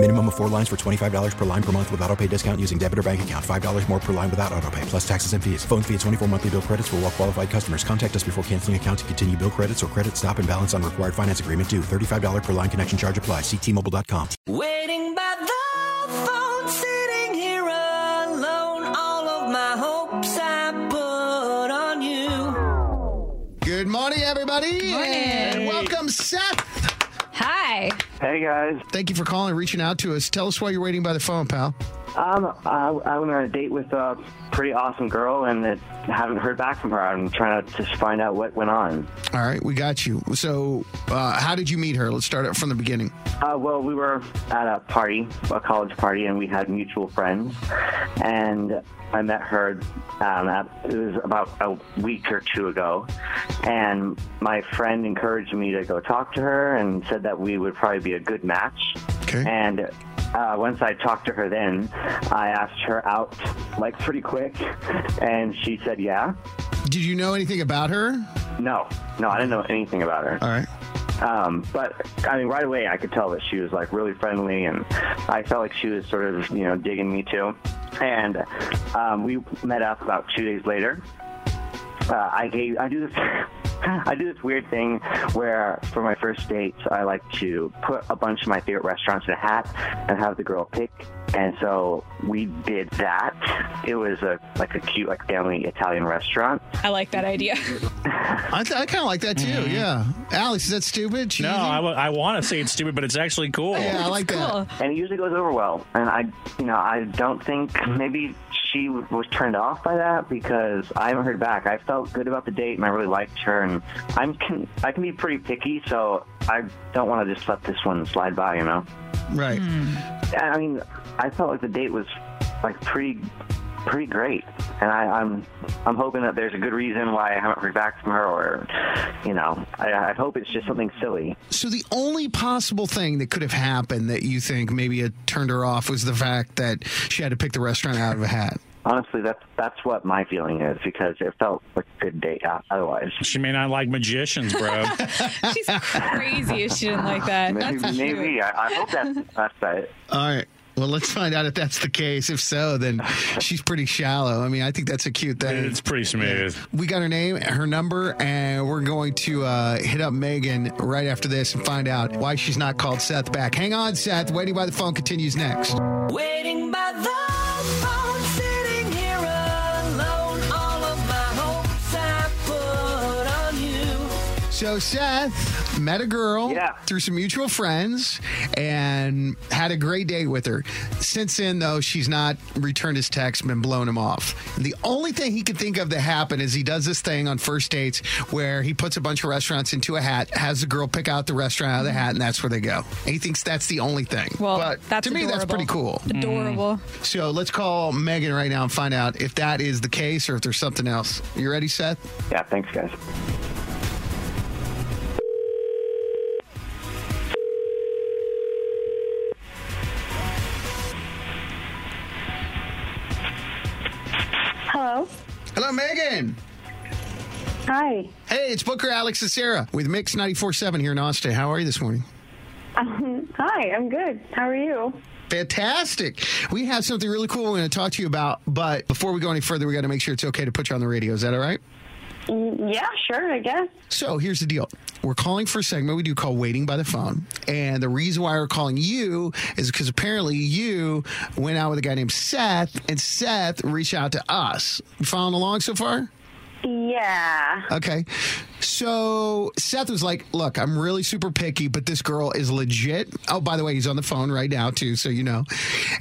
Minimum of four lines for $25 per line per month with auto pay discount using debit or bank account. $5 more per line without auto pay, plus taxes and fees. Phone fee at 24 monthly bill credits for all well qualified customers. Contact us before canceling account to continue bill credits or credit stop and balance on required finance agreement due. $35 per line connection charge apply. Ctmobile.com. Waiting by the phone, sitting here alone. All of my hopes I put on you. Good morning, everybody. Morning. And welcome, Seth. Hey guys, Thank you for calling, reaching out to us. Tell us why you're waiting by the phone, pal. Um, I, I went on a date with a pretty awesome girl, and it, haven't heard back from her. I'm trying to just find out what went on. All right, we got you. So, uh, how did you meet her? Let's start it from the beginning. Uh, well, we were at a party, a college party, and we had mutual friends. And I met her. Um, at, it was about a week or two ago, and my friend encouraged me to go talk to her and said that we would probably be a good match. Okay. And uh, once I talked to her, then I asked her out like pretty quick, and she said, "Yeah." Did you know anything about her? No, no, I didn't know anything about her. All right. Um, but I mean, right away, I could tell that she was like really friendly, and I felt like she was sort of, you know, digging me too. And um, we met up about two days later. Uh, I gave, I do this. I do this weird thing where, for my first dates, I like to put a bunch of my favorite restaurants in a hat and have the girl pick. And so we did that. It was a like a cute, like family Italian restaurant. I like that idea. I, th- I kind of like that too. Mm-hmm. Yeah. Alex, is that stupid? Cheesy? No, I, w- I want to say it's stupid, but it's actually cool. Yeah, I like that. And it usually goes over well. And I, you know, I don't think maybe she was turned off by that because I haven't heard back. I felt good about the date and I really liked her, and I'm can I can be pretty picky, so I don't want to just let this one slide by, you know. Right. Hmm. I mean, I felt like the date was like pretty pretty great, and I, I'm I'm hoping that there's a good reason why I haven't heard back from her, or you know, I, I hope it's just something silly. So, the only possible thing that could have happened that you think maybe it turned her off was the fact that she had to pick the restaurant out of a hat. Honestly, that's that's what my feeling is because it felt like a good date. uh, Otherwise, She may not like magicians, bro. She's crazy if she didn't like that. maybe That's maybe I, I hope that's that's right. All right. Well, let's find out if that's the case. If so, then she's pretty shallow. I mean, I think that's a cute thing. it's pretty smooth. We got her name, her number, and we're going to uh, hit up Megan right after this and find out why she's not called Seth back. Hang on, Seth. Waiting by the phone continues next. Waiting by the So Seth met a girl Yeah. through some mutual friends and had a great day with her. Since then, though, she's not returned his text, been blown him off. The only thing he could think of that happened is he does this thing on first dates where he puts a bunch of restaurants into a hat, has the girl pick out the restaurant out of the hat, and that's where they go. And he thinks that's the only thing. Well, but that's to me, that's pretty cool. Adorable. Mm. So let's call Megan right now and find out if that is the case or if there's something else. You ready, Seth? Yeah, thanks, guys. Hello. Hello, Megan. Hi. Hey, it's Booker, Alex, and Sarah with Mix 94.7 here in Austin. How are you this morning? Um, hi, I'm good. How are you? Fantastic. We have something really cool we're going to talk to you about, but before we go any further, we got to make sure it's okay to put you on the radio. Is that all right? Mm, Yeah, sure, I guess. So here's the deal. We're calling for a segment we do call Waiting by the Phone. And the reason why we're calling you is because apparently you went out with a guy named Seth, and Seth reached out to us. You following along so far? Yeah. Okay. So Seth was like, Look, I'm really super picky, but this girl is legit. Oh, by the way, he's on the phone right now, too, so you know.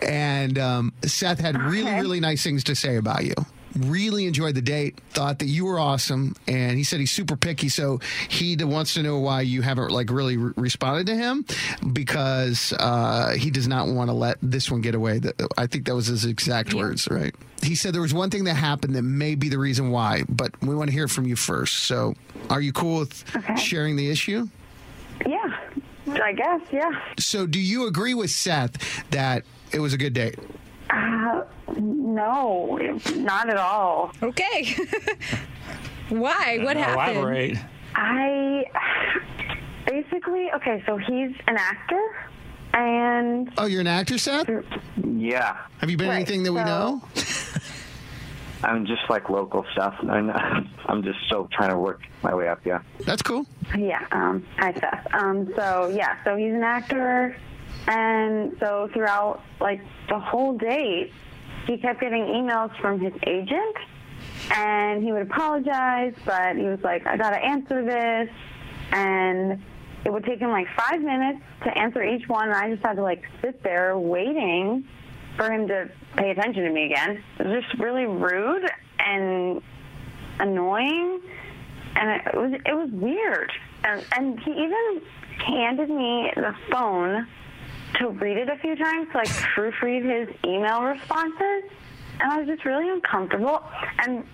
And um, Seth had really, really nice things to say about you. Really enjoyed the date, thought that you were awesome, and he said he's super picky, so he wants to know why you haven't like really re- responded to him because uh, he does not want to let this one get away. I think that was his exact words, right? He said there was one thing that happened that may be the reason why, but we want to hear from you first. So, are you cool with Okay. sharing the issue? Yeah. I guess, yeah. So, do you agree with Seth that it was a good date? No, not at all. Okay. Why? What happened? Elaborate. I basically, okay, so he's an actor, and Oh, you're an actor, Seth? Yeah. Have you been Right, anything that we so- know? I'm just like local stuff. I'm, I'm just still trying to work my way up. Yeah. That's cool. Yeah, um, hi Seth. Um, so yeah, so he's an actor, and so throughout like the whole date, he kept getting emails from his agent, and he would apologize, but he was like, "I gotta answer this," and it would take him like five minutes to answer each one, and I just had to like sit there waiting for him to pay attention to me again. It was just really rude and annoying and it was it was weird. And and he even handed me the phone to read it a few times, to, like proofread his email responses, and I was just really uncomfortable. And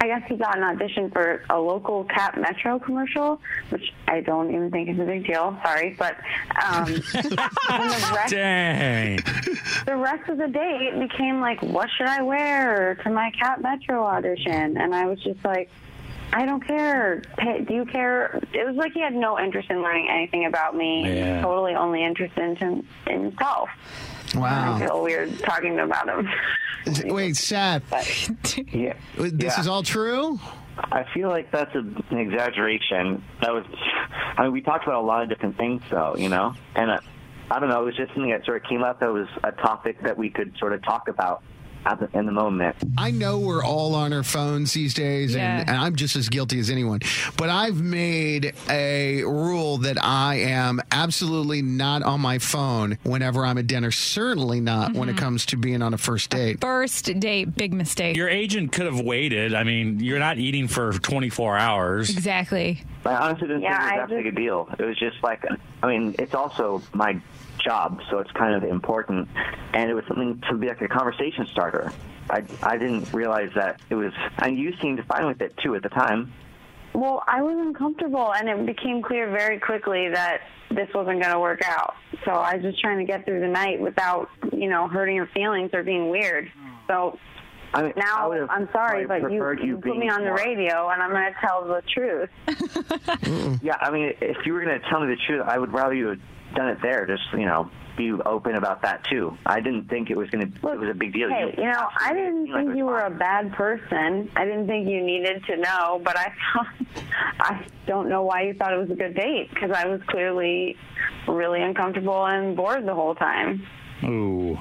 I guess he got an audition for a local Cap Metro commercial, which I don't even think is a big deal. Sorry, but um, the rest Dang. the rest of the day it became like, what should I wear to my Cap Metro audition? And I was just like, I don't care. Do you care? It was like he had no interest in learning anything about me. Yeah. Totally only interested in, in himself. I Wow. feel weird talking about him. Wait, Seth, Yeah. this Yeah. is all true? I feel like that's a, an exaggeration. That was, I mean, we talked about a lot of different things, though, you know, and uh, I don't know. It was just something that sort of came up. That was a topic that we could sort of talk about at the, in the moment. I know we're all on our phones these days, Yeah. and, and I'm just as guilty as anyone. But I've made a rule that I am absolutely not on my phone whenever I'm at dinner. Certainly not when it mm-hmm. comes to being on a first date. First date, big mistake. Your agent could have waited. I mean, you're not eating for 24 hours. exactly. I honestly didn't Yeah, think it I was that big a deal. It was just like, I mean, it's also my job, so it's kind of important, and it was something to be like a conversation starter. I, I didn't realize that it was, and you seemed fine with it too at the time. Well, I was uncomfortable, and it became clear very quickly that this wasn't going to work out. So I was just trying to get through the night without, you know, hurting your feelings or being weird. So I mean, now would've I'm sorry, but you, preferred you put me on the radio, and I'm going to tell the truth. Yeah, I mean, if you were going to tell me the truth, I would rather you had done it there. Just you know, be open about that too. I didn't think it was going to. It was a big deal. Hey, you know, I didn't seemed like think you were a bad person. I didn't think you needed to know, but I thought, I don't know why you thought it was a good date because I was clearly really uncomfortable and bored the whole time. Ooh.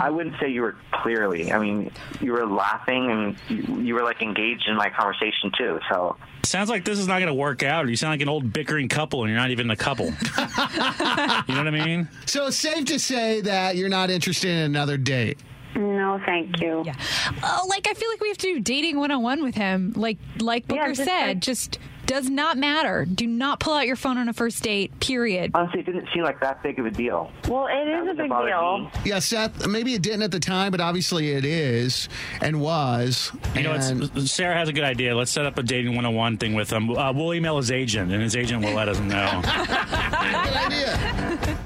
I wouldn't say you were clearly. I mean, you were laughing and you, you were like engaged in my conversation too. So Sounds like this is not going to work out. You sound like an old bickering couple, and you're not even a couple. you know what I mean? So it's safe to say that you're not interested in another date. No, thank you. Yeah. Oh, like I feel like we have to do dating 101 with him. Like like Booker Yeah, just said, like- just does not matter. Do not pull out your phone on a first date. Period. honestly, it didn't seem like that big of a deal. Well, it That is a big deal. me. Yeah, Seth, maybe it didn't at the time, but obviously it is and was. You know, And- it's, Sarah has a good idea. Let's set up a dating 101 thing with him. Uh, we'll email his agent, and his agent will let us know. Good idea.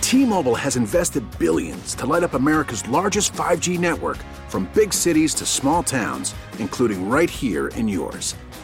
T-Mobile has invested billions to light up America's largest 5G network from big cities to small towns, including right here in yours.